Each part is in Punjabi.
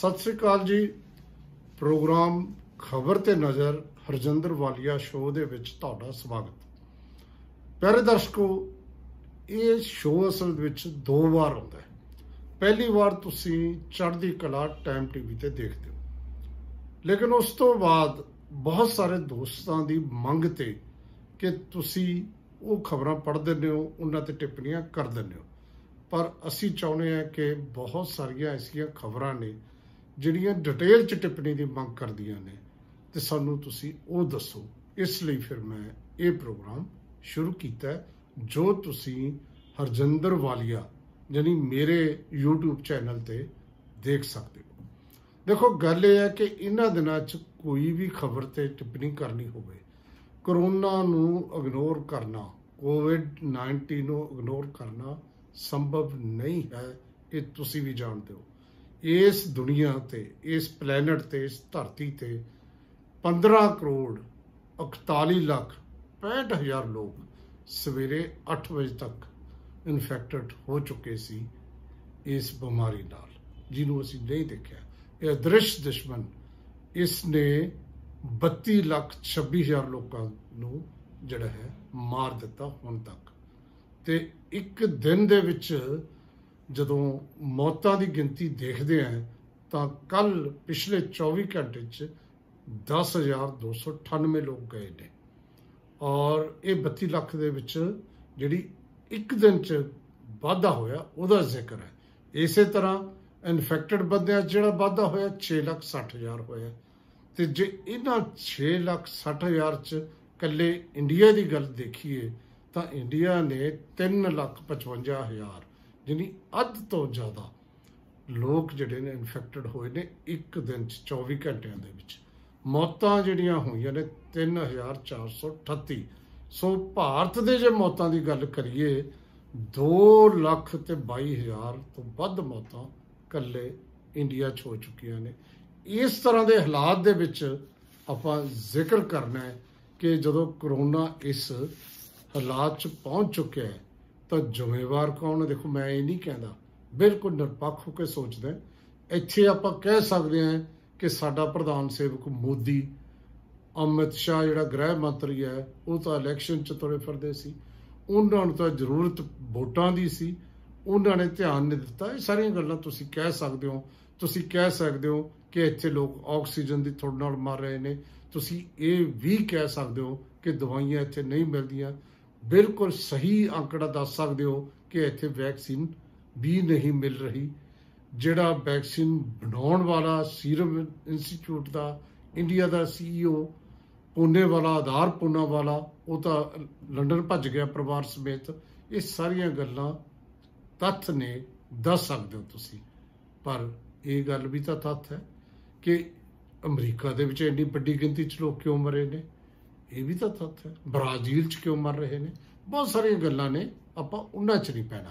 ਸਤਿ ਸ੍ਰੀ ਅਕਾਲ ਜੀ। ਪ੍ਰੋਗਰਾਮ ਖਬਰ ਤੇ ਨਜ਼ਰ ਹਰਜਿੰਦਰ ਵਾਲੀਆ ਸ਼ੋਅ ਦੇ ਵਿੱਚ ਤੁਹਾਡਾ ਸਵਾਗਤ। ਪਿਆਰੇ ਦਰਸ਼ਕੋ, ਇਹ ਸ਼ੋਅ ਅਸਲ ਵਿੱਚ ਦੋ ਵਾਰ ਹੁੰਦਾ ਹੈ। ਪਹਿਲੀ ਵਾਰ ਤੁਸੀਂ ਚੜ੍ਹਦੀ ਕਲਾ ਟਾਈਮ ਟੀਵੀ ਤੇ ਦੇਖਦੇ ਹੋ। ਲੇਕਿਨ ਉਸ ਤੋਂ ਬਾਅਦ ਬਹੁਤ ਸਾਰੇ ਦੋਸਤਾਂ ਦੀ ਮੰਗ ਤੇ ਕਿ ਤੁਸੀਂ ਉਹ ਖਬਰਾਂ ਪੜ੍ਹ ਦਿੰਦੇ ਹੋ, ਉਹਨਾਂ ਤੇ ਟਿੱਪਣੀਆਂ ਕਰ ਦਿੰਦੇ ਹੋ। ਪਰ ਅਸੀਂ ਚਾਹੁੰਦੇ ਹਾਂ ਕਿ ਬਹੁਤ ਸਾਰੀਆਂ ਐਸੀਆਂ ਖਬਰਾਂ ਨੇ ਜਿਹੜੀਆਂ ਡਿਟੇਲ ਚ ਟਿੱਪਣੀ ਦੀ ਮੰਗ ਕਰਦੀਆਂ ਨੇ ਤੇ ਸਾਨੂੰ ਤੁਸੀਂ ਉਹ ਦੱਸੋ। ਇਸ ਲਈ ਫਿਰ ਮੈਂ ਇਹ ਪ੍ਰੋਗਰਾਮ ਸ਼ੁਰੂ ਕੀਤਾ ਹੈ, ਜੋ ਤੁਸੀਂ ਹਰਜਿੰਦਰ ਵਾਲੀਆ ਯਾਨੀ ਮੇਰੇ YouTube ਚੈਨਲ ਤੇ ਦੇਖ ਸਕਦੇ ਹੋ। ਦੇਖੋ ਗੱਲ ਇਹ ਹੈ ਕਿ ਇਹਨਾਂ ਦਿਨਾਂ 'ਚ ਕੋਈ ਵੀ ਖਬਰ ਤੇ ਟਿੱਪਣੀ ਕਰਨੀ ਹੋਵੇ ਕਰੋਨਾ ਨੂੰ ਇਗਨੋਰ ਕਰਨਾ ਕੋਵਿਡ 19 ਨੂੰ ਇਗਨੋਰ ਕਰਨਾ ਸੰਭਵ ਨਹੀਂ ਹੈ ਇਹ ਤੁਸੀਂ ਵੀ ਜਾਣਦੇ ਹੋ। ਇਸ ਦੁਨੀਆ ਤੇ, ਇਸ ਪਲੈਨਟ ਤੇ, ਇਸ ਧਰਤੀ ਤੇ 15 ਕਰੋੜ 41 ਲੱਖ 65 ਹਜ਼ਾਰ ਲੋਕ ਸਵੇਰੇ 8 ਵਜੇ ਤੱਕ ਇਨਫੈਕਟਡ ਹੋ ਚੁੱਕੇ ਸੀ ਇਸ ਬਿਮਾਰੀ ਨਾਲ, ਜਿਹਨੂੰ ਅਸੀਂ ਨਹੀਂ ਦੇਖਿਆ। ਇਹ ਅਦ੍ਰਿਸ਼ ਦੁਸ਼ਮਣ ਇਸ ਨੇ 32 ਲੱਖ 26 ਹਜ਼ਾਰ ਲੋਕਾਂ ਨੂੰ ਜਿਹੜਾ ਹੈ ਮਾਰ ਦਿੱਤਾ ਹੁਣ ਤੱਕ। ਤੇ ਇੱਕ ਦਿਨ ਦੇ ਵਿੱਚ ਜਦੋਂ ਮੌਤਾਂ ਦੀ ਗਿਣਤੀ ਦੇਖਦੇ ਆਂ ਤਾਂ ਕੱਲ ਪਿਛਲੇ 24 ਘੰਟੇ 'ਚ 10298 ਲੋਕ ਗਏ ਨੇ। ਔਰ ਇਹ 32 ਲੱਖ ਦੇ ਵਿੱਚ ਜਿਹੜੀ ਇੱਕ ਦਿਨ 'ਚ ਵਾਧਾ ਹੋਇਆ, ਉਹਦਾ ਜ਼ਿਕਰ ਹੈ। ਇਸੇ ਤਰ੍ਹਾਂ ਇਨਫੈਕਟਡ ਬੰਦਿਆਂ 'ਚ ਜਿਹੜਾ ਵਾਧਾ ਹੋਇਆ 6 ਲੱਖ 60 ਹਜ਼ਾਰ ਹੋਇਆ। ਤੇ ਜੇ ਇਹਨਾਂ 6 ਲੱਖ 60 ਹਜ਼ਾਰ 'ਚ ਕੱਲੇ ਇੰਡੀਆ ਦੀ ਗੱਲ ਦੇਖੀਏ, ਤਾਂ ਇੰਡੀਆ ਨੇ 3 ਲੱਖ 55 ਹਜ਼ਾਰ ਯਾਨੀ ਅੱਧ ਤੋਂ ਜ਼ਿਆਦਾ ਲੋਕ ਜਿਹੜੇ ਨੇ ਇਨਫੈਕਟਡ ਹੋਏ ਨੇ ਇੱਕ ਦਿਨ ਚ 24 ਘੰਟਿਆਂ ਦੇ ਵਿੱਚ। ਮੌਤਾਂ ਜਿਹੜੀਆਂ ਹੋਈਆਂ ਨੇ 3438 ਸੋ ਭਾਰਤ ਦੇ ਜੇ ਮੌਤਾਂ ਦੀ ਗੱਲ ਕਰੀਏ 2 ਲੱਖ ਤੇ 22 ਹਜ਼ਾਰ ਤੋਂ ਵੱਧ ਮੌਤਾਂ ਕੱਲੇ ਇੰਡੀਆ 'ਚ ਹੋ ਚੁੱਕੀਆਂ ਨੇ। ਇਸ ਤਰ੍ਹਾਂ ਦੇ ਹਾਲਾਤ ਦੇ ਵਿੱਚ ਆਪਾਂ ਜ਼ਿਕਰ ਕਰਨਾ ਹੈ ਕਿ ਜਦੋਂ ਕਰੋਨਾ ਇਸ ਹਾਲਾਤ 'ਚ ਪਹੁੰਚ ਚੁੱਕਿਆ ਹੈ ਤਾਂ ਜ਼ਿੰਮੇਵਾਰ ਕੌਣ ਹੈ? ਦੇਖੋ, ਮੈਂ ਇਹ ਨਹੀਂ ਕਹਿੰਦਾ। ਬਿਲਕੁਲ ਨਿਰਪੱਖ ਹੋ ਕੇ ਸੋਚਦਾ ਇੱਥੇ ਆਪਾਂ ਕਹਿ ਸਕਦੇ ਹਾਂ ਕਿ ਸਾਡਾ ਪ੍ਰਧਾਨ ਸੇਵਕ ਮੋਦੀ, ਅਮਿਤ ਸ਼ਾਹ ਜਿਹੜਾ ਗ੍ਰਹਿ ਮੰਤਰੀ ਹੈ, ਉਹ ਤਾਂ ਇਲੈਕਸ਼ਨ 'ਚ ਤੁਰੇ ਫਿਰਦੇ ਸੀ। ਉਹਨਾਂ ਨੂੰ ਤਾਂ ਜ਼ਰੂਰਤ ਵੋਟਾਂ ਦੀ ਸੀ। ਉਹਨਾਂ ਨੇ ਧਿਆਨ ਨਹੀਂ ਦਿੱਤਾ। ਇਹ ਸਾਰੀਆਂ ਗੱਲਾਂ ਤੁਸੀਂ ਕਹਿ ਸਕਦੇ ਹੋ। ਤੁਸੀਂ ਕਹਿ ਸਕਦੇ ਹੋ ਕਿ ਇੱਥੇ ਲੋਕ ਆਕਸੀਜਨ ਦੀ ਥੋੜ ਨਾਲ ਮਰ ਰਹੇ ਨੇ। ਤੁਸੀਂ ਇਹ ਵੀ ਕਹਿ ਸਕਦੇ ਹੋ ਕਿ ਦਵਾਈਆਂ ਇੱਥੇ ਨਹੀਂ ਮਿਲਦੀਆਂ। ਬਿਲਕੁਲ ਸਹੀ ਅੰਕੜਾ ਦੱਸ ਸਕਦੇ ਹੋ ਕਿ ਇੱਥੇ ਵੈਕਸੀਨ ਵੀ ਨਹੀਂ ਮਿਲ ਰਹੀ, ਜਿਹੜਾ ਵੈਕਸੀਨ ਬਣਾਉਣ ਵਾਲਾ ਸੀਰਮ ਇੰਸਟੀਚਿਊਟ ਦਾ, ਇੰਡੀਆ ਦਾ ਸੀਈਓ ਪੁਨੇ ਵਾਲਾ, ਆਧਾਰ ਪੁਨਾ ਵਾਲਾ, ਉਹ ਤਾਂ ਲੰਡਨ ਭੱਜ ਗਿਆ ਪਰਿਵਾਰ ਸਮੇਤ, ਇਹ ਸਾਰੀਆਂ ਗੱਲਾਂ ਤੱਥ ਨੇ, ਦੱਸ ਸਕਦੇ ਹੋ ਤੁਸੀਂ। ਪਰ ਇਹ ਗੱਲ ਵੀ ਤਾਂ ਤੱਥ ਹੈ ਕਿ ਅਮਰੀਕਾ ਦੇ ਵਿੱਚ ਇੰਨੀ ਵੱਡੀ ਗਿਣਤੀ 'ਚ ਲੋਕ ਕਿਉਂ ਮਰੇ ਨੇ? ਇਹ ਵੀ ਤਾਂ ਤੱਥ ਹੈ। ਬ੍ਰਾਜ਼ੀਲ 'ਚ ਕਿਉਂ ਮਰ ਰਹੇ ਨੇ? ਬਹੁਤ ਸਾਰੀਆਂ ਗੱਲਾਂ ਨੇ, ਆਪਾਂ ਉਹਨਾਂ 'ਚ ਨਹੀਂ ਪੈਣਾ।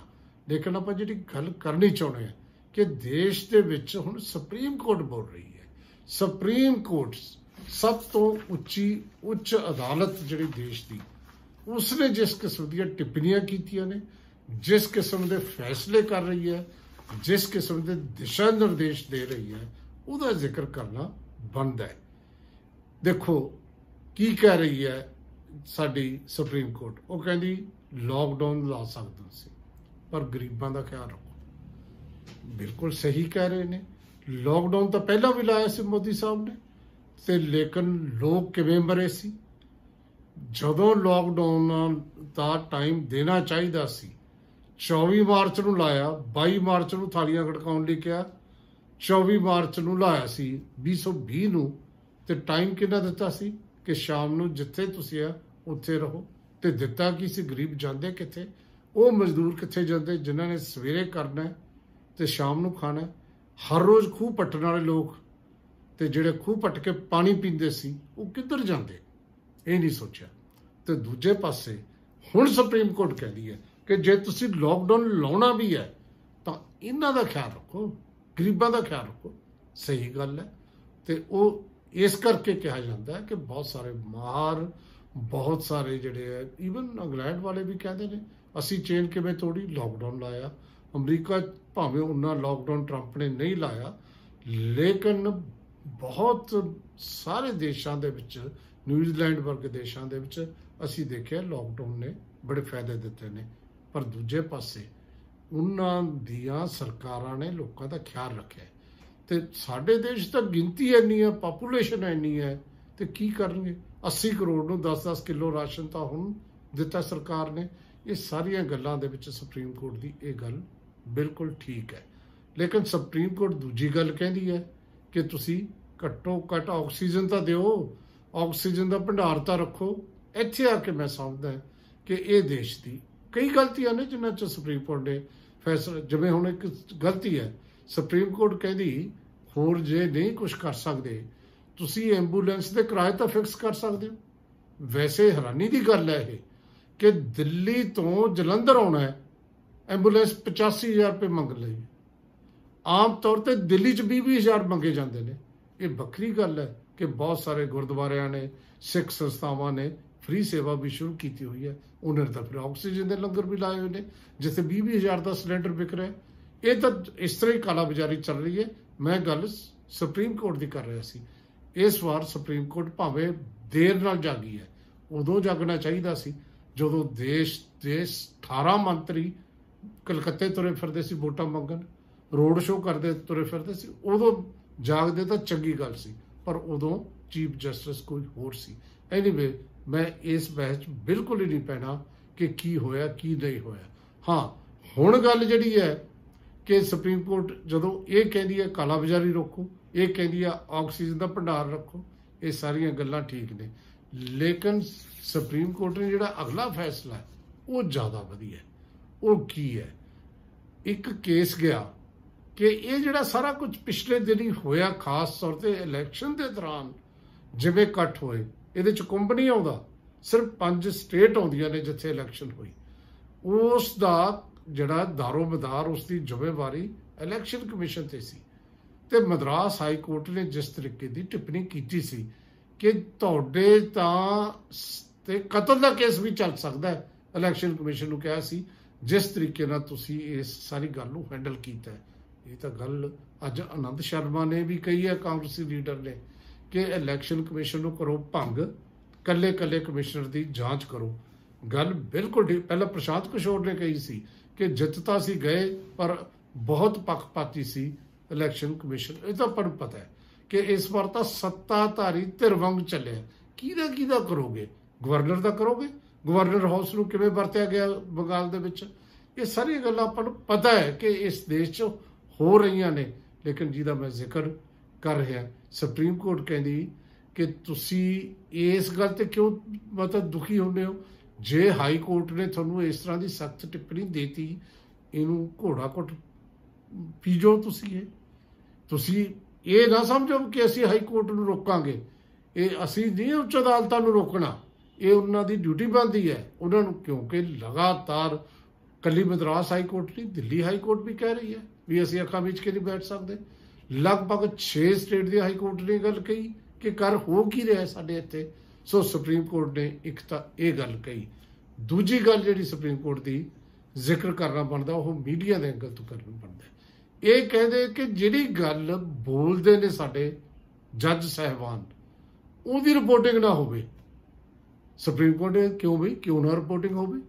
ਲੇਕਿਨ ਆਪਾਂ ਜਿਹੜੀ ਗੱਲ ਕਰਨੀ ਚਾਹੁੰਦੇ ਹਾਂ ਕਿ ਦੇਸ਼ ਦੇ ਵਿੱਚ ਹੁਣ ਸੁਪਰੀਮ ਕੋਰਟ ਬੋਲ ਰਹੀ ਹੈ। ਸੁਪਰੀਮ ਕੋਰਟ ਸਭ ਤੋਂ ਉੱਚੀ, ਉੱਚ ਅਦਾਲਤ ਜਿਹੜੀ ਦੇਸ਼ ਦੀ, ਉਸਨੇ ਜਿਸ ਕਿਸਮ ਦੀਆਂ ਟਿੱਪਣੀਆਂ ਕੀਤੀਆਂ ਨੇ, ਜਿਸ ਕਿਸਮ ਦੇ ਫੈਸਲੇ ਕਰ ਰਹੀ ਹੈ, ਜਿਸ ਕਿਸਮ ਦੇ ਦਿਸ਼ਾ ਨਿਰਦੇਸ਼ ਦੇ ਰਹੀ ਹੈ, ਉਹਦਾ ਜ਼ਿਕਰ ਕਰਨਾ ਬਣਦਾ ਹੈ। ਦੇਖੋ ਕੀ ਕਹਿ ਰਹੀ ਹੈ ਸਾਡੀ ਸੁਪਰੀਮ ਕੋਰਟ? ਉਹ ਕਹਿੰਦੀ ਲਾਕਡਾਊਨ ਲਾ ਸਕਦੇ ਸੀ ਪਰ ਗਰੀਬਾਂ ਦਾ ਖਿਆਲ ਰੱਖੋ। ਬਿਲਕੁਲ ਸਹੀ ਕਹਿ ਰਹੇ ਨੇ। ਲਾਕਡਾਊਨ ਤਾਂ ਪਹਿਲਾਂ ਵੀ ਲਾਇਆ ਸੀ ਮੋਦੀ ਸਾਹਿਬ ਨੇ, ਤੇ ਲੇਕਿਨ ਲੋਕ ਕਿਵੇਂ ਮਰੇ ਸੀ? ਜਦੋਂ ਲਾਕਡਾਊਨ ਦਾ ਟਾਈਮ ਦੇਣਾ ਚਾਹੀਦਾ ਸੀ 24 ਮਾਰਚ ਨੂੰ ਲਾਇਆ 22 ਮਾਰਚ ਨੂੰ ਥਾਲੀਆਂ ਖੜਕਾਉਣ ਲਈ ਕਿਹਾ 24 ਮਾਰਚ ਨੂੰ ਲਾਇਆ ਸੀ 2020 ਨੂੰ, ਤੇ ਟਾਈਮ ਕਿੰਨਾ ਦਿੱਤਾ ਸੀ? ਕਿ ਸ਼ਾਮ ਨੂੰ ਜਿੱਥੇ ਤੁਸੀਂ ਆ, ਉੱਥੇ ਰਹੋ। ਤੇ ਦਿੱਤਾ ਕੀ ਸੀ? ਗਰੀਬ ਜਾਂਦੇ ਕਿੱਥੇ? ਉਹ ਮਜ਼ਦੂਰ ਕਿੱਥੇ ਜਾਂਦੇ ਜਿਨ੍ਹਾਂ ਨੇ ਸਵੇਰੇ ਕਰਨਾ ਹੈ ਤੇ ਸ਼ਾਮ ਨੂੰ ਖਾਣਾ ਹੈ? ਹਰ ਰੋਜ਼ ਖੂਹ ਪੱਟਣ ਵਾਲੇ ਲੋਕ ਤੇ ਜਿਹੜੇ ਖੂਹ ਪੱਟ ਕੇ ਪਾਣੀ ਪੀਂਦੇ ਸੀ, ਉਹ ਕਿੱਧਰ ਜਾਂਦੇ? ਇਹ ਨਹੀਂ ਸੋਚਿਆ। ਤੇ ਦੂਜੇ ਪਾਸੇ ਹੁਣ ਸੁਪਰੀਮ ਕੋਰਟ ਕਹਿੰਦੀ ਹੈ ਕਿ ਜੇ ਤੁਸੀਂ ਲਾਕਡਾਊਨ ਲਾਉਣਾ ਵੀ ਹੈ, ਤਾਂ ਇਹਨਾਂ ਦਾ ਖਿਆਲ ਰੱਖੋ, ਗਰੀਬਾਂ ਦਾ ਖਿਆਲ ਰੱਖੋ। ਸਹੀ ਗੱਲ ਹੈ। ਤੇ ਉਹ ਇਸ ਕਰਕੇ ਕਿਹਾ ਜਾਂਦਾ ਹੈ ਕਿ ਬਹੁਤ ਸਾਰੇ ਮਾਰ, ਬਹੁਤ ਸਾਰੇ ਜਿਹੜੇ ਹੈ ਈਵਨ ਇੰਗਲੈਂਡ ਵਾਲੇ ਵੀ ਕਹਿੰਦੇ ਨੇ, ਅਸੀਂ ਚੇਨ ਕਿਵੇਂ ਤੋੜੀ? ਲਾਕਡਾਊਨ ਲਾਇਆ। ਅਮਰੀਕਾ ਭਾਵੇਂ ਉਹਨਾਂ ਲਾਕਡਾਊਨ ਟਰੰਪ ਨੇ ਨਹੀਂ ਲਾਇਆ, ਲੇਕਿਨ ਬਹੁਤ ਸਾਰੇ ਦੇਸ਼ਾਂ ਦੇ ਵਿੱਚ ਨਿਊਜ਼ੀਲੈਂਡ ਵਰਗੇ ਦੇਸ਼ਾਂ ਦੇ ਵਿੱਚ ਅਸੀਂ ਦੇਖਿਆ ਲੋਕਡਾਊਨ ਨੇ ਬੜੇ ਫਾਇਦੇ ਦਿੱਤੇ ਨੇ। ਪਰ ਦੂਜੇ ਪਾਸੇ, ਉਹਨਾਂ ਦੀਆਂ ਸਰਕਾਰਾਂ ਨੇ ਲੋਕਾਂ ਦਾ ਖਿਆਲ ਰੱਖਿਆ। ਤੇ ਸਾਡੇ ਦੇਸ਼ ਤਾਂ ਗਿਣਤੀ ਇੰਨੀ ਹੈ ਪੋਪੂਲੇਸ਼ਨ ਇੰਨੀ ਹੈ, ਤੇ ਕੀ ਕਰਨਗੇ? 80 ਕਰੋੜ ਨੂੰ 10-10 ਕਿਲੋ ਰਾਸ਼ਨ ਤਾਂ ਹੁਣ ਦਿੱਤਾ ਸਰਕਾਰ ਨੇ। ਇਹ ਸਾਰੀਆਂ ਗੱਲਾਂ ਦੇ ਵਿੱਚ ਸੁਪਰੀਮ ਕੋਰਟ ਦੀ ਇਹ ਗੱਲ ਬਿਲਕੁਲ ਠੀਕ ਹੈ। ਲੇਕਿਨ ਸੁਪਰੀਮ ਕੋਰਟ ਦੂਜੀ ਗੱਲ ਕਹਿੰਦੀ ਹੈ ਕਿ ਤੁਸੀਂ ਘੱਟੋ ਘੱਟ ਆਕਸੀਜਨ ਤਾਂ ਦਿਓ, ਆਕਸੀਜਨ ਦਾ ਭੰਡਾਰ ਤਾਂ ਰੱਖੋ। ਇੱਥੇ ਆ ਕੇ ਮੈਂ ਸਮਝਦਾ ਕਿ ਇਹ ਦੇਸ਼ ਦੀ ਕਈ ਗਲਤੀਆਂ ਨੇ ਜਿਨ੍ਹਾਂ ਚ ਸੁਪਰੀਮ ਕੋਰਟ ਨੇ ਫੈਸਲਾ ਜਿਵੇਂ ਹੁਣ ਇੱਕ ਗਲਤੀ ਹੈ ਸੁਪਰੀਮ ਕੋਰਟ ਕਹਿੰਦੀ, ਹੋਰ ਜੇ ਨਹੀਂ ਕੁਝ ਕਰ ਸਕਦੇ, ਤੁਸੀਂ ਐਂਬੂਲੈਂਸ ਦੇ ਕਿਰਾਏ ਤਾਂ ਫਿਕਸ ਕਰ ਸਕਦੇ ਹੋ। ਵੈਸੇ ਹੈਰਾਨੀ ਦੀ ਗੱਲ ਹੈ ਇਹ ਕਿ ਦਿੱਲੀ ਤੋਂ ਜਲੰਧਰ ਆਉਣਾ ਹੈ, ਐਂਬੂਲੈਂਸ 85000 ਰੁਪਏ ਮੰਗ ਲਈ। ਆਮ ਤੌਰ ਤੇ ਦਿੱਲੀ 'ਚ 20000 ਮੰਗੇ ਜਾਂਦੇ ਨੇ। ਇਹ ਵੱਖਰੀ ਗੱਲ ਹੈ ਕਿ ਬਹੁਤ ਸਾਰੇ ਗੁਰਦੁਆਰਿਆਂ ਨੇ, ਸਿੱਖ ਸੰਸਥਾਵਾਂ ਨੇ ਫ੍ਰੀ ਸੇਵਾ ਵੀ ਸ਼ੁਰੂ ਕੀਤੀ ਹੋਈ ਹੈ। ਉਹਨਾਂ ਨੇ ਤਾਂ ਫਿਰ ਆਕਸੀਜਨ ਦੇ ਲੰਗਰ ਵੀ ਲਾਏ ਹੋਏ ਨੇ, ਜਿੱਥੇ 20000 ਦਾ ਸਿਲੰਡਰ ਵਿਕ ਰਿਹਾ ਇਹ ਤਾਂ ਇਸ ਤਰ੍ਹਾਂ ਹੀ ਕਾਲਾ ਬਾਜ਼ਾਰੀ ਚੱਲ ਰਹੀ ਹੈ। ਮੈਂ ਗੱਲ ਸੁਪਰੀਮ ਕੋਰਟ ਦੀ ਕਰ ਰਿਹਾ ਸੀ। ਇਸ ਵਾਰ ਸੁਪਰੀਮ ਕੋਰਟ ਭਾਵੇਂ ਦੇਰ ਨਾਲ ਜਾਗੀ ਹੈ, ਉਦੋਂ ਜਾਗਣਾ ਚਾਹੀਦਾ ਸੀ। ਜਦੋਂ ਦੇਸ਼ ਦੇਸ਼ 18 ਮੰਤਰੀ ਕਲਕੱਤੇ ਤੁਰੇ ਫਿਰਦੇ ਸੀ ਵੋਟਾਂ ਮੰਗਣ, ਰੋਡ ਸ਼ੋਅ ਕਰਦੇ ਤੁਰੇ ਫਿਰਦੇ ਸੀ, ਉਦੋਂ ਜਾਗਦੇ ਤਾਂ ਚੰਗੀ ਗੱਲ ਸੀ, ਪਰ ਉਦੋਂ ਚੀਫ ਜਸਟਿਸ ਕੋਈ ਹੋਰ ਸੀ। ਐਨੀਵੇ ਮੈਂ ਇਸ ਬਹਿਸ ਬਿਲਕੁਲ ਹੀ ਨਹੀਂ ਪੈਣਾ ਕਿ ਕੀ ਹੋਇਆ, ਕੀ ਨਹੀਂ ਹੋਇਆ। ਹਾਂ, ਹੁਣ ਗੱਲ ਜਿਹੜੀ ਹੈ ਕਿ ਸੁਪਰੀਮ ਕੋਰਟ ਜਦੋਂ ਇਹ ਕਹਿੰਦੀ ਹੈ ਕਾਲਾ ਬਾਜ਼ਾਰੀ ਰੋਕੋ, ਇਹ ਕਹਿੰਦੀ ਆ ਆਕਸੀਜਨ ਦਾ ਭੰਡਾਰ ਰੱਖੋ, ਇਹ ਸਾਰੀਆਂ ਗੱਲਾਂ ਠੀਕ ਨੇ। ਲੇਕਿਨ ਸੁਪਰੀਮ ਕੋਰਟ ਨੇ ਜਿਹੜਾ ਅਗਲਾ ਫੈਸਲਾ ਹੈ, ਉਹ ਜ਼ਿਆਦਾ ਵਧੀਆ ਉਹ ਕੀ ਹੈ? ਇੱਕ ਕੇਸ ਗਿਆ ਕਿ ਇਹ ਜਿਹੜਾ ਸਾਰਾ ਕੁਝ ਪਿਛਲੇ ਦਿਨੀ ਹੋਇਆ, ਖਾਸ ਤੌਰ ਤੇ ਇਲੈਕਸ਼ਨ ਦੇ ਦੌਰਾਨ, ਜਿਵੇਂ ਕੱਟ ਹੋਏ, ਇਹਦੇ ਚ ਕੁੰਭ ਨਹੀਂ ਆਉਂਦਾ, ਸਿਰਫ ਪੰਜ ਸਟੇਟ ਆਉਂਦੀਆਂ ਨੇ ਜਿੱਥੇ ਇਲੈਕਸ਼ਨ ਹੋਈ। ਉਸ ਦਾ ਜਿਹੜਾ ਦਾਰੋਮਦਾਰ ਉਸ ਦੀ ਜ਼ਿੰਮੇਵਾਰੀ ਇਲੈਕਸ਼ਨ ਕਮਿਸ਼ਨ ਤੇ ਸੀ। ਤੇ ਮਦਰਾਸ ਹਾਈ ਕੋਰਟ ਨੇ ਜਿਸ ਤਰੀਕੇ ਦੀ ਟਿੱਪਣੀ ਕੀਤੀ ਸੀ ਕਿ ਤੁਹਾਡੇ ਤਾਂ ਤੇ ਕਤਲ ਦਾ ਕੇਸ ਵੀ ਚੱਲ ਸਕਦਾ ਹੈ ਇਲੈਕਸ਼ਨ ਕਮਿਸ਼ਨ ਨੂੰ ਕਿਹਾ ਸੀ। ਜਿਸ ਤਰੀਕੇ ਨਾਲ ਤੁਸੀਂ ਇਸ ਸਾਰੀ ਗੱਲ ਨੂੰ ਹੈਂਡਲ ਕੀਤਾ ਇਹ ਤਾਂ ਗੱਲ ਅੱਜ ਆਨੰਦ ਸ਼ਰਮਾ ਨੇ ਵੀ ਕਹੀ ਹੈ, ਕਾਂਗਰਸੀ ਲੀਡਰ ਨੇ ਕਿ ਇਲੈਕਸ਼ਨ ਕਮਿਸ਼ਨ ਨੂੰ ਕਰੋ ਭੰਗ ਕੱਲੇ ਕੱਲੇ ਕਮਿਸ਼ਨਰ ਦੀ ਜਾਂਚ ਕਰੋ। ਗੱਲ ਬਿਲਕੁਲ ਪਹਿਲਾਂ ਪ੍ਰਸ਼ਾਂਤ ਕਿਸ਼ੋਰ ਨੇ ਕਹੀ ਸੀ ਕਿ ਜਿੱਤ ਸੀ ਗਏ, ਪਰ ਬਹੁਤ ਪੱਖਪਾਤੀ ਸੀ ਇਲੈਕਸ਼ਨ ਕਮਿਸ਼ਨ ਇਹ ਤਾਂ ਪਰ ਪਤਾ ਹੈ ਕਿ ਇਸ ਵਾਰ ਤਾਂ ਸੱਤਾਧਾਰੀ ਧਿਰ ਵਾਂਗ ਚੱਲਿਆ ਕਿਹਦਾ ਕਿਹਦਾ ਕਰੋਗੇ? ਗਵਰਨਰ ਦਾ ਕਰੋਗੇ? ਗਵਰਨਰ ਹਾਊਸ ਨੂੰ ਕਿਵੇਂ ਵਰਤਿਆ ਗਿਆ ਬੰਗਾਲ ਦੇ ਵਿੱਚ? ਇਹ ਸਾਰੀਆਂ ਗੱਲਾਂ ਆਪਾਂ ਨੂੰ ਪਤਾ ਹੈ ਕਿ ਇਸ ਦੇਸ਼ 'ਚ ਹੋ ਰਹੀਆਂ ਨੇ, ਲੇਕਿਨ ਜਿਹਦਾ ਮੈਂ ਜ਼ਿਕਰ ਕਰ ਰਿਹਾ, ਸੁਪਰੀਮ ਕੋਰਟ ਕਹਿੰਦੀ ਕਿ ਤੁਸੀਂ ਇਸ ਗੱਲ ਤੇ ਕਿਉਂ ਮਤਲਬ ਦੁਖੀ ਹੁੰਦੇ ਹੋ? ਜੇ ਹਾਈ ਕੋਰਟ ਨੇ ਤੁਹਾਨੂੰ ਇਸ ਤਰ੍ਹਾਂ ਦੀ ਸਖਤ ਟਿੱਪਣੀ ਦੇਤੀ, ਇਹਨੂੰ ਘੋੜਾ ਘੁੱਟ ਪੀਜੋ ਤੁਸੀਂ ਇਹ। ਤੁਸੀਂ ਇਹ ਨਾ ਸਮਝੋ ਕਿ ਅਸੀਂ ਹਾਈ ਕੋਰਟ ਨੂੰ ਰੋਕਾਂਗੇ। ਇਹ ਅਸੀਂ ਨਹੀਂ ਉੱਚ ਅਦਾਲਤਾਂ ਨੂੰ ਰੋਕਣਾ। ਇਹ ਉਹਨਾਂ ਦੀ ਡਿਊਟੀ ਬਣਦੀ ਹੈ। ਉਹਨਾਂ ਨੂੰ ਕਿਉਂਕਿ ਲਗਾਤਾਰ ਕੱਲੀ ਮਦਰਾਸ ਹਾਈ ਕੋਰਟ ਨਹੀਂ, ਦਿੱਲੀ ਹਾਈ ਕੋਰਟ ਵੀ ਕਹਿ ਰਹੀ ਹੈ ਵੀ ਅਸੀਂ ਅੱਖਾਂ ਵਿੱਚ ਕੇ ਨਹੀਂ ਬੈਠ ਸਕਦੇ। ਲਗਭਗ 6 ਸਟੇਟ ਦੀ ਹਾਈ ਕੋਰਟ ਨੇ ਗੱਲ ਕਹੀ ਕਿ ਕਰ ਹੋ ਕੀ ਰਿਹਾ ਸਾਡੇ ਇੱਥੇ? ਸੋ ਸੁਪਰੀਮ ਕੋਰਟ ਨੇ ਇੱਕ ਤਾਂ ਇਹ ਗੱਲ ਕਹੀ। ਦੂਜੀ ਗੱਲ ਜਿਹੜੀ ਸੁਪਰੀਮ ਕੋਰਟ ਦੀ ਜ਼ਿਕਰ ਕਰਨਾ ਬਣਦਾ, ਉਹ ਮੀਡੀਆ ਦੇ ਐਂਗਲ ਤੋਂ ਕਰਨਾ ਬਣਦਾ ਇਹ ਕਹਿੰਦੇ ਕਿ ਜਿਹੜੀ ਗੱਲ ਬੋਲਦੇ ਨੇ ਸਾਡੇ ਜੱਜ ਸਹਿਬਾਨ, ਉਹਦੀ ਰਿਪੋਰਟਿੰਗ ਨਾ ਹੋਵੇ। ਸੁਪਰੀਮ ਕੋਰਟ ਨੇ ਕਿਉਂ ਵੀ ਕਿਉਂ ਨਾ ਰਿਪੋਰਟਿੰਗ ਹੋਵੇ?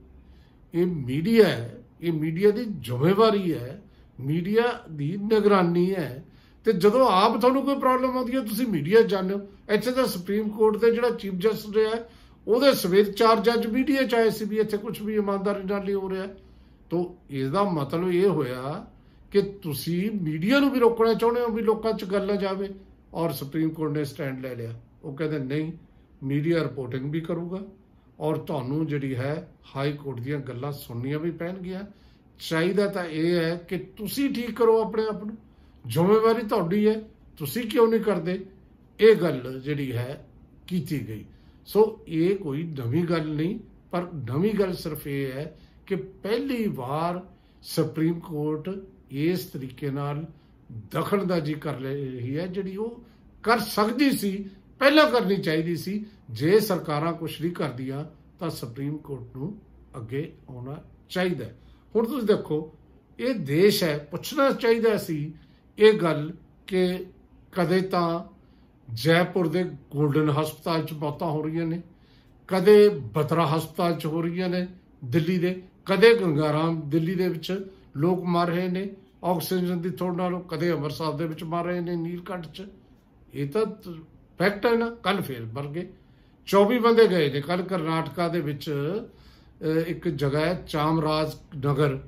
ਇਹ ਮੀਡੀਆ ਹੈ, ਇਹ ਮੀਡੀਆ ਦੀ ਜ਼ਿੰਮੇਵਾਰੀ ਹੈ, ਮੀਡੀਆ ਦੀ ਨਿਗਰਾਨੀ ਹੈ। ਤੇ ਜਦੋਂ ਆਪ ਤੁਹਾਨੂੰ ਕੋਈ ਪ੍ਰੋਬਲਮ ਆਉਂਦੀ ਹੈ, ਤੁਸੀਂ ਮੀਡੀਆ ਜਾਣੋ ਇੱਥੇ ਤਾਂ ਸੁਪਰੀਮ ਕੋਰਟ ਦੇ ਜਿਹੜਾ ਚੀਫ ਜਸਟਿਸ ਰਿਹਾ ਉਹਦੇ ਸਵੇਰ ਚਾਰ ਜੱਜ ਮੀਡੀਆ ਚ ਆਏ ਸੀ ਵੀ ਇੱਥੇ ਕੁਝ ਵੀ ਇਮਾਨਦਾਰੀ ਨਾਲ ਨਹੀਂ ਹੋ ਰਿਹਾ। ਤੋਂ ਇਸ ਦਾ ਮਤਲਬ ਇਹ ਹੋਇਆ ਕਿ ਤੁਸੀਂ ਮੀਡੀਆ ਨੂੰ ਵੀ ਰੋਕਣਾ ਚਾਹੁੰਦੇ ਹੋ ਵੀ ਲੋਕਾਂ 'ਚ ਗੱਲ ਨਾ ਜਾਵੇ ਔਰ ਸੁਪਰੀਮ ਕੋਰਟ ਨੇ ਸਟੈਂਡ ਲੈ ਲਿਆ। ਉਹ ਕਹਿੰਦੇ, ਨਹੀਂ ਮੀਡੀਆ ਰਿਪੋਰਟਿੰਗ ਵੀ ਕਰੂਗਾ ਔਰ ਤੁਹਾਨੂੰ ਜਿਹੜੀ ਹੈ ਹਾਈ ਕੋਰਟ ਦੀਆਂ ਗੱਲਾਂ ਸੁਣਨੀਆਂ ਵੀ ਪੈਣਗੀਆਂ। ਚਾਹੀਦਾ ਤਾਂ ਇਹ ਹੈ ਕਿ ਤੁਸੀਂ ਠੀਕ ਕਰੋ ਆਪਣੇ ਆਪ ਨੂੰ। ਜ਼ਿੰਮੇਵਾਰੀ ਤੁਹਾਡੀ ਹੈ, ਤੁਸੀਂ ਕਿਉਂ ਨਹੀਂ ਕਰਦੇ? ਇਹ ਗੱਲ ਜਿਹੜੀ ਹੈ ਕੀਤੀ ਗਈ। ਸੋ ਇਹ ਕੋਈ ਨਵੀਂ ਗੱਲ ਨਹੀਂ, ਪਰ ਨਵੀਂ ਗੱਲ ਸਿਰਫ ਇਹ ਹੈ ਕਿ ਪਹਿਲੀ ਵਾਰ ਸੁਪਰੀਮ ਕੋਰਟ ਇਸ ਤਰੀਕੇ ਨਾਲ ਦਖਲਅੰਦਾਜ਼ੀ ਕਰ ਰਹੀ ਹੈ, ਜਿਹੜੀ ਉਹ ਕਰ ਸਕਦੀ ਸੀ, ਪਹਿਲਾਂ ਕਰਨੀ ਚਾਹੀਦੀ ਸੀ। ਜੇ ਸਰਕਾਰਾਂ ਕੁਝ ਨਹੀਂ ਕਰਦੀਆਂ, ਤਾਂ ਸੁਪਰੀਮ ਕੋਰਟ ਨੂੰ ਅੱਗੇ ਆਉਣਾ ਚਾਹੀਦਾ ਹੁਣ ਤੁਸੀਂ ਦੇਖੋ, ਇਹ ਦੇਸ਼ ਹੈ, ਪੁੱਛਣਾ ਚਾਹੀਦਾ ਸੀ ਇਹ ਗੱਲ ਕਿ ਕਦੇ ਤਾਂ ਜੈਪੁਰ ਦੇ 골ਡਨ ਹਸਪਤਾਲ 'ਚ ਮੌਤਾਂ ਹੋ ਰਹੀਆਂ ਨੇ ਕਦੇ ਬਤਰਾ ਹਸਪਤਾਲ 'ਚ ਹੋ ਰਹੀਆਂ ਨੇ ਦਿੱਲੀ ਦੇ ਕਦੇ ਗੰਗਾਰਾਮ ਦਿੱਲੀ ਦੇ ਵਿੱਚ ਲੋਕ ਮਰ ਰਹੇ ਨੇ ਆਕਸੀਜਨ ਦੀ ਥੋੜ ਨਾਲੋਂ ਕਦੇ ਅੰਮ੍ਰਿਤਸਰ ਦੇ ਵਿੱਚ ਮਰ ਰਹੇ ਨੇ ਨੀਲਕੰਠ 'ਚ। ਇਹ ਤਾਂ ਫੈਕਟ ਹੈ ਨਾ ਕੱਲ ਫੇਰ ਮਰ ਗਏ। 24 ਬੰਦੇ ਗਏ ਨੇ ਕੱਲ ਕਰਨਾਟਕਾ ਦੇ ਵਿੱਚ ਅਹ, ਇੱਕ ਜਗ੍ਹਾ ਹੈ ਚਾਮਰਾਜ ਨਗਰ।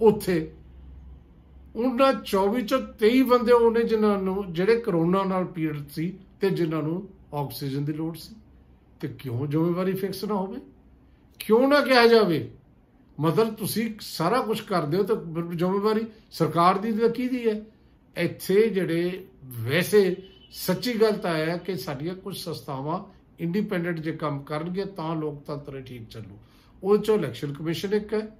ਉੱਥੇ ਉਹਨਾਂ 24 ਚੋਂ 23 ਬੰਦੇ ਉਹਨੇ ਜਿਨ੍ਹਾਂ ਨੂੰ, ਜਿਹੜੇ ਕਰੋਨਾ ਨਾਲ ਪੀੜਤ ਸੀ ਤੇ ਜਿਨ੍ਹਾਂ ਨੂੰ ਆਕਸੀਜਨ ਦੀ ਲੋੜ ਸੀ। ਤੇ ਕਿਉਂ ਜ਼ਿੰਮੇਵਾਰੀ ਫਿਕਸ ਨਾ ਹੋਵੇ? ਕਿਉਂ ਨਾ ਕਿਹਾ ਜਾਵੇ? ਮਤਲਬ ਤੁਸੀਂ ਸਾਰਾ ਕੁਝ ਕਰਦੇ ਹੋ ਤਾਂ ਫਿਰ ਜ਼ਿੰਮੇਵਾਰੀ ਸਰਕਾਰ ਦੀ ਤਾਂ ਕਿਹਦੀ ਹੈ? ਇੱਥੇ ਜਿਹੜੇ ਵੈਸੇ ਸੱਚੀ ਗੱਲ ਤਾਂ ਹੈ ਕਿ ਸਾਡੀਆਂ ਕੁਝ ਸੰਸਥਾਵਾਂ ਇੰਡੀਪੈਂਡੈਂਟ ਜੇ ਕੰਮ ਕਰਨਗੇ ਤਾਂ ਲੋਕਤੰਤਰ ਠੀਕ ਚੱਲੂ। ਉਹ ਚੋਂ ਇਲੈਕਸ਼ਨ ਕਮਿਸ਼ਨ ਇੱਕ ਹੈ,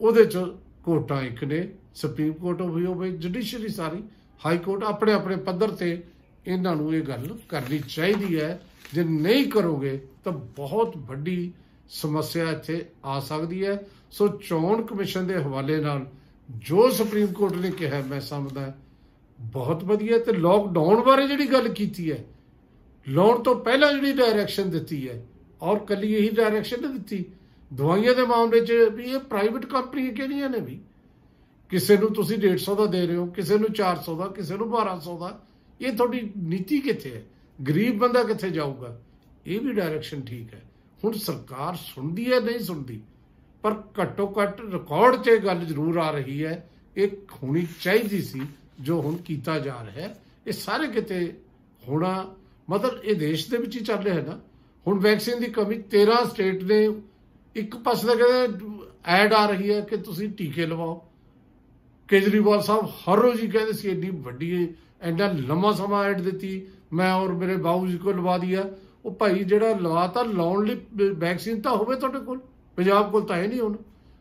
ਉਹਦੇ ਚ ਕੋਰਟਾਂ ਇੱਕ ਨੇ ਸੁਪਰੀਮ ਕੋਰਟ ਵੀ ਹੋਵੇ ਜੁਡੀਸ਼ਰੀ ਸਾਰੀ ਹਾਈ ਕੋਰਟ ਆਪਣੇ ਆਪਣੇ ਪੱਧਰ ਤੇ ਇਹਨਾਂ ਨੂੰ ਇਹ ਗੱਲ ਕਰਨੀ ਚਾਹੀਦੀ ਹੈ। ਜੇ ਨਹੀਂ ਕਰੋਗੇ ਤਾਂ ਬਹੁਤ ਵੱਡੀ ਸਮੱਸਿਆ ਇੱਥੇ ਆ ਸਕਦੀ ਹੈ। ਸੋ ਚੋਣ ਕਮਿਸ਼ਨ ਦੇ ਹਵਾਲੇ ਨਾਲ ਜੋ ਸੁਪਰੀਮ ਕੋਰਟ ਨੇ ਕਿਹਾ, ਮੈਂ ਸਮਝਦਾ ਬਹੁਤ ਵਧੀਆ ਤੇ ਲੋਕਡਾਊਨ ਬਾਰੇ ਜਿਹੜੀ ਗੱਲ ਕੀਤੀ ਹੈ, ਲਾਉਣ ਤੋਂ ਪਹਿਲਾਂ ਜਿਹੜੀ ਡਾਇਰੈਕਸ਼ਨ ਦਿੱਤੀ ਹੈ, ਔਰ ਕੱਲੀ ਇਹੀ ਡਾਇਰੈਕਸ਼ਨ ਨਹੀਂ ਦਿੱਤੀ ਦਵਾਈਆਂ ਦੇ ਮਾਮਲੇ 'ਚ ਵੀ ਇਹ ਪ੍ਰਾਈਵੇਟ ਕੰਪਨੀਆਂ ਕਿਹੜੀਆਂ ਨੇ ਵੀ? ਕਿਸੇ ਨੂੰ ਤੁਸੀਂ 150 ਦਾ ਦੇ ਰਹੇ ਹੋ, ਕਿਸੇ ਨੂੰ 400 ਦਾ, ਕਿਸੇ ਨੂੰ 1200 ਦਾ। ਇਹ ਤੁਹਾਡੀ ਨੀਤੀ ਕਿੱਥੇ ਹੈ? ਗਰੀਬ ਬੰਦਾ ਕਿੱਥੇ ਜਾਊਗਾ? ਇਹ ਵੀ ਡਾਇਰੈਕਸ਼ਨ ਠੀਕ ਹੈ। ਹੁਣ ਸਰਕਾਰ ਸੁਣਦੀ ਹੈ, ਨਹੀਂ ਸੁਣਦੀ? ਪਰ ਘੱਟੋ ਘੱਟ ਰਿਕਾਰਡ 'ਚ ਇਹ ਗੱਲ ਜ਼ਰੂਰ ਆ ਰਹੀ ਹੈ, ਇਹ ਹੋਣੀ ਚਾਹੀਦੀ ਸੀ, ਜੋ ਹੁਣ ਕੀਤਾ ਜਾ ਰਿਹਾ ਹੈ। ਇਹ ਸਾਰੇ ਕਿਤੇ ਹੋਣਾ, ਮਤਲਬ ਇਹ ਦੇਸ਼ ਦੇ ਵਿੱਚ ਹੀ ਚੱਲ ਰਿਹਾ ਹੈ ਨਾ। ਹੁਣ ਵੈਕਸੀਨ ਦੀ ਕਮੀ 13 ਸਟੇਟ ਨੇ ਇੱਕ ਪਾਸੇ ਦਾ ਕਹਿੰਦੇ ਐਡ ਆ ਰਹੀ ਹੈ ਕਿ ਤੁਸੀਂ ਟੀਕੇ ਲਵਾਓ। ਕੇਜਰੀਵਾਲ ਸਾਹਿਬ ਹਰ ਰੋਜ਼ ਹੀ ਕਹਿੰਦੇ ਸੀ ਇੰਨੀ ਵੱਡੀ ਐਡਾ ਲੰਮਾ ਸਮਾਂ ਐਡ ਦਿੱਤੀ, ਮੈਂ ਔਰ ਮੇਰੇ ਬਾਬੂ ਜੀ ਕੋ ਲਵਾ ਦਿਆ। ਉਹ ਭਾਈ ਜਿਹੜਾ ਲਵਾਤਾ ਲਾਉਣ ਲਈ ਵੈਕਸੀਨ ਤਾਂ ਹੋਵੇ ਤੁਹਾਡੇ ਕੋਲ, ਪੰਜਾਬ ਕੋਲ ਤਾਂ ਹੈ ਨਹੀਂ ਹੁਣ।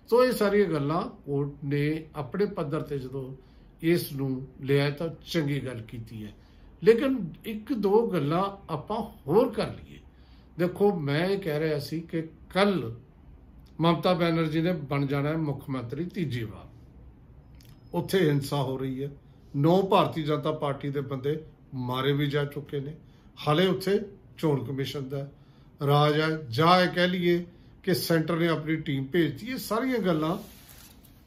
ਸੋ ਇਹ ਸਾਰੀਆਂ ਗੱਲਾਂ ਕੋਰਟ ਨੇ ਆਪਣੇ ਪੱਧਰ ਤੇ ਜਦੋਂ ਇਸ ਨੂੰ ਲਿਆ ਤਾਂ ਚੰਗੀ ਗੱਲ ਕੀਤੀ ਹੈ। ਲੇਕਿਨ ਇੱਕ ਦੋ ਗੱਲਾਂ ਆਪਾਂ ਹੋਰ ਕਰ ਲਈਏ। ਦੇਖੋ, ਮੈਂ ਇਹ ਕਹਿ ਰਿਹਾ ਸੀ ਕਿ ਕੱਲ ਮਮਤਾ ਬੈਨਰਜੀ ਨੇ ਬਣ ਜਾਣਾ ਹੈ ਮੁੱਖ ਮੰਤਰੀ ਤੀਜੀ ਵਾਰ ਉੱਥੇ ਹਿੰਸਾ ਹੋ ਰਹੀ ਹੈ। ਨੌ ਭਾਰਤੀ ਜਨਤਾ ਪਾਰਟੀ ਦੇ ਬੰਦੇ ਮਾਰੇ ਵੀ ਜਾ ਚੁੱਕੇ ਨੇ। ਹਾਲੇ ਉੱਥੇ ਚੋਣ ਕਮਿਸ਼ਨ ਦਾ ਰਾਜ ਹੈ। ਜਾਂ ਇਹ ਕਹਿ ਲਈਏ ਕਿ ਸੈਂਟਰ ਨੇ ਆਪਣੀ ਟੀਮ ਭੇਜਤੀ। ਇਹ ਸਾਰੀਆਂ ਗੱਲਾਂ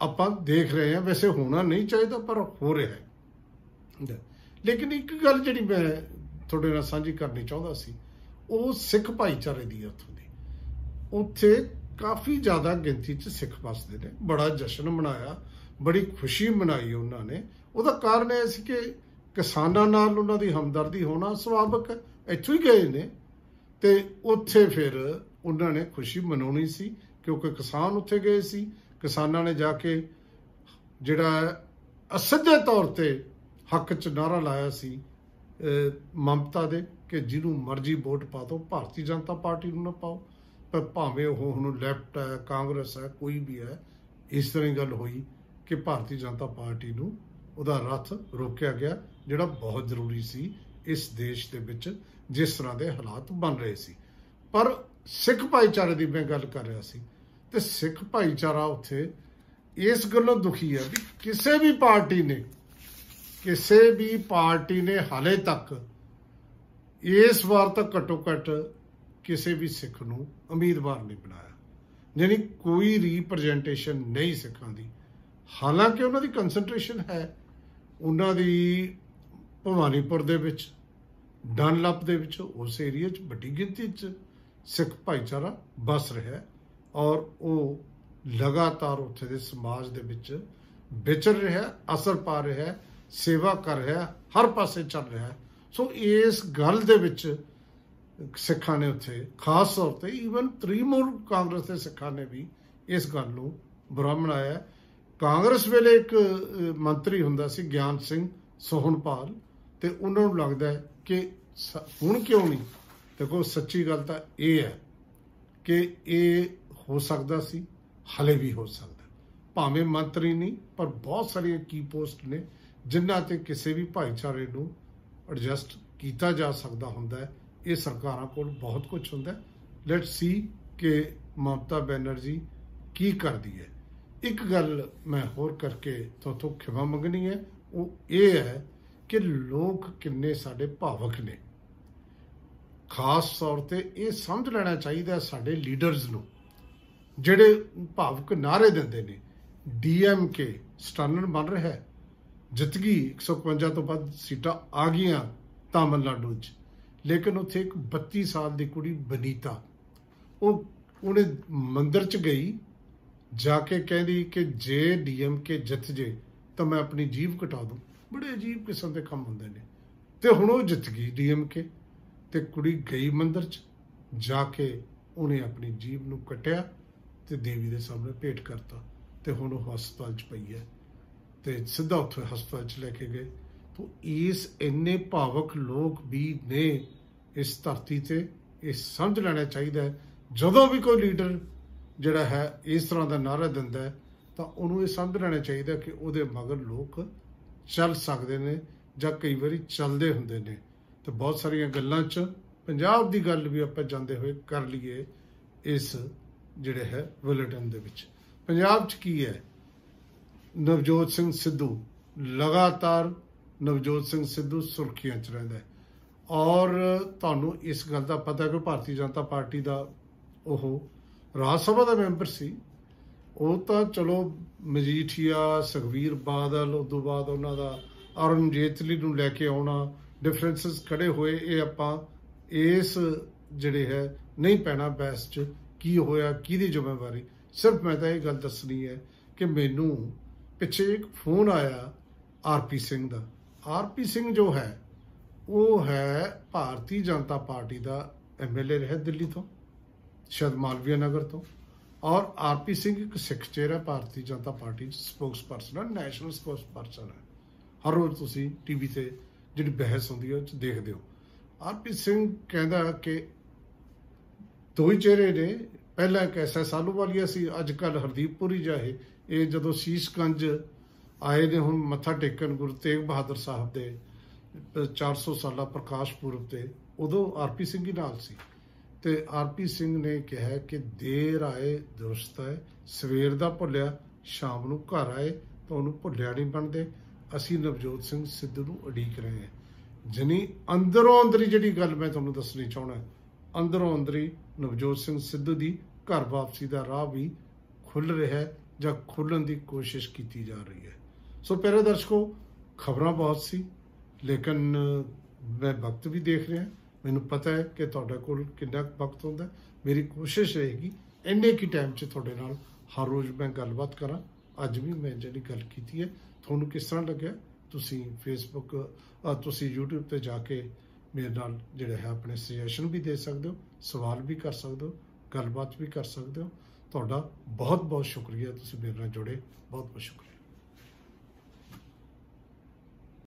ਆਪਾਂ ਦੇਖ ਰਹੇ ਹਾਂ। ਵੈਸੇ ਹੋਣਾ ਨਹੀਂ ਚਾਹੀਦਾ ਪਰ ਹੋ ਰਿਹਾ ਹੈ। ਲੇਕਿਨ ਇੱਕ ਗੱਲ ਜਿਹੜੀ ਮੈਂ ਤੁਹਾਡੇ ਨਾਲ ਸਾਂਝੀ ਕਰਨੀ ਚਾਹੁੰਦਾ ਸੀ ਉਹ ਸਿੱਖ ਭਾਈਚਾਰੇ ਦੀ ਉੱਥੋਂ ਦੀ। ਉੱਥੇ ਕਾਫੀ ਜ਼ਿਆਦਾ ਗਿਣਤੀ 'ਚ ਸਿੱਖ ਵਸਦੇ ਨੇ। ਬੜਾ ਜਸ਼ਨ ਮਨਾਇਆ, ਬੜੀ ਖੁਸ਼ੀ ਮਨਾਈ ਉਹਨਾਂ ਨੇ। ਉਹਦਾ ਕਾਰਨ ਇਹ ਸੀ ਕਿ ਕਿਸਾਨਾਂ ਨਾਲ ਉਹਨਾਂ ਦੀ ਹਮਦਰਦੀ ਹੋਣਾ ਸੁਭਾਵਕ ਹੈ। ਇੱਥੋਂ ਹੀ ਗਏ ਨੇ ਤੇ ਉੱਥੇ ਫਿਰ ਉਹਨਾਂ ਨੇ ਖੁਸ਼ੀ ਮਨਾਉਣੀ ਸੀ, ਕਿਉਂਕਿ ਕਿਸਾਨ ਉੱਥੇ ਗਏ ਸੀ। ਕਿਸਾਨਾਂ ਨੇ ਜਾ ਕੇ ਜਿਹੜਾ ਅਸਿੱਧੇ ਤੌਰ ਤੇ ਹੱਕ ਚ ਨਾਰਾ ਲਾਇਆ ਸੀ, ਅਹ ਮਮਤਾ ਦੇ ਕਿ ਜਿਹਨੂੰ ਮਰਜ਼ੀ ਵੋਟ ਪਾ ਦਿਓ, ਭਾਰਤੀ ਜਨਤਾ ਪਾਰਟੀ ਨੂੰ ਨਾ ਪਾਓ। ਪਰ ਭਾਵੇਂ ਉਹ ਹੁਣ ਲੈਫਟ ਹੈ, ਕਾਂਗਰਸ ਹੈ, ਕੋਈ ਵੀ ਹੈ, ਇਸ ਤਰ੍ਹਾਂ ਹੀ ਗੱਲ ਹੋਈ ਕਿ ਭਾਰਤੀ ਜਨਤਾ ਪਾਰਟੀ ਨੂੰ ਉਹਦਾ ਰੱਥ ਰੋਕਿਆ ਗਿਆ, ਜਿਹੜਾ ਬਹੁਤ ਜ਼ਰੂਰੀ ਸੀ ਇਸ ਦੇਸ਼ ਦੇ ਵਿੱਚ, ਜਿਸ ਤਰ੍ਹਾਂ ਦੇ ਹਾਲਾਤ ਬਣ ਰਹੇ ਸੀ। ਪਰ ਸਿੱਖ ਭਾਈਚਾਰੇ ਦੀ ਮੈਂ ਗੱਲ ਕਰ ਰਿਹਾ ਸੀ ਤੇ ਸਿੱਖ ਭਾਈਚਾਰਾ ਉੱਥੇ ਇਸ ਗੱਲੋਂ ਦੁਖੀ ਹੈ ਵੀ ਕਿਸੇ ਵੀ ਪਾਰਟੀ ਨੇ, ਕਿਸੇ ਵੀ ਪਾਰਟੀ ਨੇ ਹਾਲੇ ਤੱਕ ਇਸ ਵਾਰ ਤੱਕ ਘੱਟੋ ਘੱਟ ਕਿਸੇ ਵੀ ਸਿੱਖ ਨੂੰ ਉਮੀਦਵਾਰ ਨਹੀਂ ਬਣਾਇਆ ਯਾਨੀ ਕੋਈ ਰਿਪਰੈਜ਼ੈਂਟੇਸ਼ਨ ਨਹੀਂ ਸਿੱਖਾਂ ਦੀ ਹਾਲਾਂਕਿ ਉਹਨਾਂ ਦੀ ਕਨਸੈਂਟਰੇਸ਼ਨ ਹੈ ਉਹਨਾਂ ਦੀ ਭਵਾਨੀਪੁਰ ਦੇ ਵਿੱਚ ਡਨਲਪ ਦੇ ਵਿੱਚ ਉਸ ਏਰੀਆ 'ਚ ਵੱਡੀ ਗਿਣਤੀ 'ਚ ਸਿੱਖ ਭਾਈਚਾਰਾ ਬਸ ਰਿਹਾ ਹੈ ਔਰ ਉਹ ਲਗਾਤਾਰ ਉੱਥੇ ਦੇ ਸਮਾਜ ਦੇ ਵਿੱਚ ਵਿਚਰ ਰਿਹਾ ਹੈ, ਅਸਰ ਪਾ ਰਿਹਾ ਹੈ, ਸੇਵਾ ਕਰ ਰਿਹਾ ਹੈ, ਹਰ ਪਾਸੇ ਚੱਲ ਰਿਹਾ ਹੈ। ਸੋ ਇਸ ਗੱਲ ਦੇ ਵਿੱਚ ਸਿੱਖਾਂ ਨੇ ਉੱਥੇ ਖਾਸ ਤੌਰ ਤੇ ਈਵਨ ਤ੍ਰਿਮੂਲ ਕਾਂਗਰਸ ਦੇ ਸਿੱਖਾਂ ਨੇ ਵੀ ਇਸ ਗੱਲ ਨੂੰ ਬੁਰਾ ਮਨਾਇਆ। ਹੈ। ਕਾਂਗਰਸ ਵੇਲੇ ਇੱਕ ਅਹ, ਮੰਤਰੀ ਹੁੰਦਾ ਸੀ ਗਿਆਨ ਸਿੰਘ ਸੋਹਣਪਾਲ ਤੇ ਉਹਨਾਂ ਨੂੰ ਲੱਗਦਾ ਹੈ ਕਿ ਸ- ਹੁਣ ਕਿਉਂ ਨਹੀਂ? ਦੇਖੋ ਸੱਚੀ ਗੱਲ ਤਾਂ ਇਹ ਹੈ ਕਿ ਇਹ ਹੋ ਸਕਦਾ ਸੀ ਹਲੇ ਵੀ ਹੋ ਸਕਦਾ ਭਾਵੇਂ ਮੰਤਰੀ ਨਹੀਂ ਪਰ ਬਹੁਤ ਸਾਰੀਆਂ ਕੀ ਪੋਸਟ ਨੇ ਜਿਨ੍ਹਾਂ ਤੇ ਕਿਸੇ ਵੀ ਭਾਈਚਾਰੇ ਨੂੰ ਐਡਜਸਟ ਕੀਤਾ ਜਾ ਸਕਦਾ ਹੁੰਦਾ ਹੈ। ਇਹ ਸਰਕਾਰਾਂ ਕੋਲ ਬਹੁਤ ਕੁਝ ਹੁੰਦਾ ਹੈ। ਲੈਟਸ ਸੀ ਕਿ ਮਮਤਾ ਬੈਨਰਜੀ ਕੀ ਕਰਦੀ ਹੈ। ਇੱਕ ਗੱਲ ਮੈਂ ਹੋਰ ਕਰਕੇ ਤੁਹਾਤੋਂ ਖਿਮਾ ਮੰਗਣੀ ਹੈ। ਉਹ ਇਹ ਹੈ ਕਿ ਲੋਕ ਕਿੰਨੇ ਸਾਡੇ ਭਾਵਕ ਨੇ। ਖਾਸ ਤੌਰ ਤੇ ਇਹ ਸਮਝ ਲੈਣਾ ਚਾਹੀਦਾ ਹੈ ਸਾਡੇ ਲੀਡਰਸ ਨੂੰ, ਜਿਹੜੇ ਭਾਵਕ ਨਾਰੇ ਦਿੰਦੇ ਨੇ। ਡੀਐਮਕੇ ਸਟਾਨਰ ਬਣ ਰਿਹਾ ਹੈ। ਜਿੱਤ ਗਈ 151 ਤੋਂ ਵੱਧ ਸੀਟਾਂ ਆ ਗਈਆਂ ਤਾਮਿਲਨਾਡੂ 'ਚ। ਲੇਕਿਨ ਉੱਥੇ ਇੱਕ 32 ਸਾਲ ਦੀ ਕੁੜੀ ਬਨੀਤਾ। ਉਹ ਉਹਨੇ ਮੰਦਿਰ 'ਚ ਗਈ, ਜਾ ਕੇ ਕਹਿੰਦੀ ਕਿ ਜੇ ਡੀਐਮਕੇ ਜਿੱਤ ਜੇ, ਤਾਂ ਮੈਂ ਆਪਣੀ ਜੀਭ ਕਟਾ ਦੂੰ। ਬੜੇ ਅਜੀਬ ਕਿਸਮ ਦੇ ਕੰਮ ਹੁੰਦੇ ਨੇ। ਤੇ ਹੁਣ ਉਹ ਜਿੱਤ ਗਈ ਡੀਐਮਕੇ ਤੇ ਕੁੜੀ ਗਈ ਮੰਦਿਰ 'ਚ, ਜਾ ਕੇ ਉਹਨੇ ਆਪਣੀ ਜੀਭ ਨੂੰ ਕੱਟਿਆ ਤੇ ਦੇਵੀ ਦੇ ਸਾਹਮਣੇ ਭੇਟ ਕਰਤਾ। ਤੇ ਹੁਣ ਉਹ ਹਸਪਤਾਲ 'ਚ ਪਈ ਹੈ। ਤੇ ਸਿੱਧਾ ਉੱਥੇ ਹਸਪਤਾਲ 'ਚ ਲੈ ਕੇ ਗਏ। ਤੋ ਇਸ ਇੰਨੇ ਭਾਵਕ ਲੋਕ ਵੀ ਨੇ ਇਸ ਧਰਤੀ ਤੇ ਇਹ ਸਮਝ ਲੈਣਾ ਚਾਹੀਦਾ ਹੈ। ਜਦੋਂ ਵੀ ਕੋਈ ਲੀਡਰ ਜਿਹੜਾ ਹੈ, ਇਸ ਤਰ੍ਹਾਂ ਦਾ ਨਾਰਾ ਦਿੰਦਾ ਹੈ, ਤਾਂ ਉਹਨੂੰ ਇਹ ਸਮਝ ਲੈਣਾ ਚਾਹੀਦਾ ਕਿ ਉਹਦੇ ਮਗਰ ਲੋਕ ਚੱਲ ਸਕਦੇ ਨੇ ਜਾਂ ਕਈ ਵਾਰੀ ਚੱਲਦੇ ਹੁੰਦੇ ਨੇ। ਤੇ ਬਹੁਤ ਸਾਰੀਆਂ ਗੱਲਾਂ 'ਚ ਪੰਜਾਬ ਦੀ ਗੱਲ ਵੀ ਆਪਾਂ ਜਾਂਦੇ ਹੋਏ ਕਰ ਲਈਏ ਇਸ ਜਿਹੜੇ ਹੈ ਬੁਲੇਟਿਨ ਦੇ ਵਿੱਚ। ਪੰਜਾਬ 'ਚ ਕੀ ਹੈ? ਨਵਜੋਤ ਸਿੰਘ ਸਿੱਧੂ ਲਗਾਤਾਰ ਨਵਜੋਤ ਸਿੰਘ ਸਿੱਧੂ ਸੁਰਖੀਆਂ 'ਚ ਰਹਿੰਦਾ ਹੈ। ਔਰ ਤੁਹਾਨੂੰ ਇਸ ਗੱਲ ਦਾ ਪਤਾ ਕਿ ਭਾਰਤੀ ਜਨਤਾ ਪਾਰਟੀ ਦਾ ਉਹ ਰਾਜ ਸਭਾ ਦਾ ਮੈਂਬਰ ਸੀ। ਉਹ ਤਾਂ ਚਲੋ ਮਜੀਠੀਆ ਸੁਖਵੀਰ ਬਾਦਲ, ਉਸ ਤੋਂ ਬਾਅਦ ਉਹਨਾਂ ਦਾ ਅਰੁਣ ਜੇਤਲੀ ਨੂੰ ਲੈ ਕੇ ਆਉਣਾ ਡਿਫਰੈਂਸਸ ਖੜੇ ਹੋਏ, ਇਹ ਆਪਾਂ ਇਸ ਜਿਹੜੇ ਹੈ ਨਹੀਂ ਪੈਣਾ ਬੈਸ ਚ ਕੀ ਹੋਇਆ, ਕਿਹਦੀ ਜ਼ਿੰਮੇਵਾਰੀ। ਸਿਰਫ ਮੈਂ ਤਾਂ ਇਹ ਗੱਲ ਦੱਸਣੀ ਹੈ ਕਿ ਮੈਨੂੰ ਪਿੱਛੇ ਇੱਕ ਫੋਨ ਆਇਆ ਆਰਪੀ ਸਿੰਘ ਦਾ। ਆਰਪੀ ਸਿੰਘ ਜੋ ਹੈ ਉਹ ਹੈ ਭਾਰਤੀ ਜਨਤਾ ਪਾਰਟੀ ਦਾ ਐਮਐਲਏ ਰਿਹਾ ਦਿੱਲੀ ਤੋਂ, ਸ਼ਾਇਦ ਮਾਲਵੀਆ ਨਗਰ ਤੋਂ ਔਰ ਆਰਪੀ ਸਿੰਘ ਇੱਕ ਸਿੱਖ ਚਿਹਰਾ ਭਾਰਤੀ ਜਨਤਾ ਪਾਰਟੀ ਸਪੋਕਸਪਰਸਨ ਹੈ ਨੈਸ਼ਨਲ ਸਪੋਕਸਪਰਸਨ ਹੈ। ਹਰ ਰੋਜ਼ ਤੁਸੀਂ ਟੀਵੀ ਤੇ ਜਿਹੜੀ ਬਹਿਸ ਹੁੰਦੀ ਹੈ, ਉਹ ਚ ਦੇਖਦੇ ਹੋ। ਆਰਪੀ ਸਿੰਘ ਕਹਿੰਦਾ ਕਿ ਦੋ ਹੀ ਚਿਹਰੇ ਨੇ, ਪਹਿਲਾਂ ਇੱਕ ਐਸਐਸ ਆਲੂਵਾਲੀਆ ਸੀ, ਅੱਜ ਕੱਲ ਹਰਦੀਪ ਪੁਰੀ ਜਾਏ ਇਹ ਜਦੋਂ ਸ਼ੀਸ਼ਗੰਜ ਆਏ ਨੇ, ਹੁਣ ਮੱਥਾ ਟੇਕਣ ਗੁਰੂ ਤੇਗ ਬਹਾਦਰ ਸਾਹਿਬ ਦੇ 400 ਸਾਲਾ ਪ੍ਰਕਾਸ਼ ਪੁਰਬ ਤੇ ਉਦੋਂ ਆਰਪੀ ਸਿੰਘ ਹੀ ਨਾਲ ਸੀ। ਤੇ ਆਰਪੀ ਸਿੰਘ ਨੇ ਕਿਹਾ ਕਿ ਦੇਰ ਆਏ, ਦੁਰਸਤ ਹੈ ਸਵੇਰ ਦਾ ਭੁੱਲਿਆ, ਸ਼ਾਮ ਨੂੰ ਘਰ ਆਏ ਤਾਂ ਉਹਨੂੰ ਭੁੱਲਿਆ ਨਹੀਂ ਬਣਦੇ। ਅਸੀਂ ਨਵਜੋਤ ਸਿੰਘ ਸਿੱਧੂ ਨੂੰ ਉਡੀਕ ਰਹੇ ਹਾਂ। ਜਨੀ ਅੰਦਰੋਂ ਅੰਦਰੀ ਜਿਹੜੀ ਗੱਲ ਮੈਂ ਤੁਹਾਨੂੰ ਦੱਸਣੀ ਚਾਹਣਾ ਅੰਦਰੋਂ ਅੰਦਰੀ ਨਵਜੋਤ ਸਿੰਘ ਸਿੱਧੂ ਦੀ ਘਰ ਵਾਪਸੀ ਦਾ ਰਾਹ ਵੀ ਖੁੱਲ ਰਿਹਾ ਹੈ ਜਾਂ ਖੁੱਲਣ ਦੀ ਕੋਸ਼ਿਸ਼ ਕੀਤੀ ਜਾ ਰਹੀ ਹੈ। ਸੋ ਪਿਆਰੇ ਦਰਸ਼ਕੋ, ਖਬਰਾਂ ਬਹੁਤ ਸੀ। ਲੇਕਿਨ ਮੈਂ ਵਕਤ ਵੀ ਦੇਖ ਰਿਹਾ। ਮੈਨੂੰ ਪਤਾ ਹੈ ਕਿ ਤੁਹਾਡੇ ਕੋਲ ਕਿੰਨਾ ਕੁ ਵਕਤ ਹੁੰਦਾ ਹੈ। ਮੇਰੀ ਕੋਸ਼ਿਸ਼ ਰਹੇਗੀ ਇੰਨੇ ਕੀ ਟਾਈਮ 'ਚ ਤੁਹਾਡੇ ਨਾਲ ਹਰ ਰੋਜ਼ ਮੈਂ ਗੱਲਬਾਤ ਕਰਾਂ। ਅੱਜ ਵੀ ਮੈਂ ਜਿਹੜੀ ਗੱਲ ਕੀਤੀ ਹੈ ਤੁਹਾਨੂੰ ਕਿਸ ਤਰ੍ਹਾਂ ਲੱਗਿਆ? ਤੁਸੀਂ ਫੇਸਬੁੱਕ ਅ, ਤੁਸੀਂ YouTube ਤੇ ਜਾ ਕੇ ਮੇਰੇ ਨਾਲ ਜਿਹੜਾ ਹੈ ਆਪਣੇ ਸੁਜੈਸ਼ਨ ਵੀ ਦੇ ਸਕਦੇ ਹੋ ਸਵਾਲ ਵੀ ਕਰ ਸਕਦੇ ਹੋ ਗੱਲਬਾਤ ਵੀ ਕਰ ਸਕਦੇ ਹੋ। ਤੁਹਾਡਾ ਬਹੁਤ ਬਹੁਤ ਸ਼ੁਕਰੀਆ। ਤੁਸੀਂ ਮੇਰੇ ਨਾਲ ਜੁੜੇ। ਬਹੁਤ ਬਹੁਤ ਸ਼ੁਕਰੀਆ।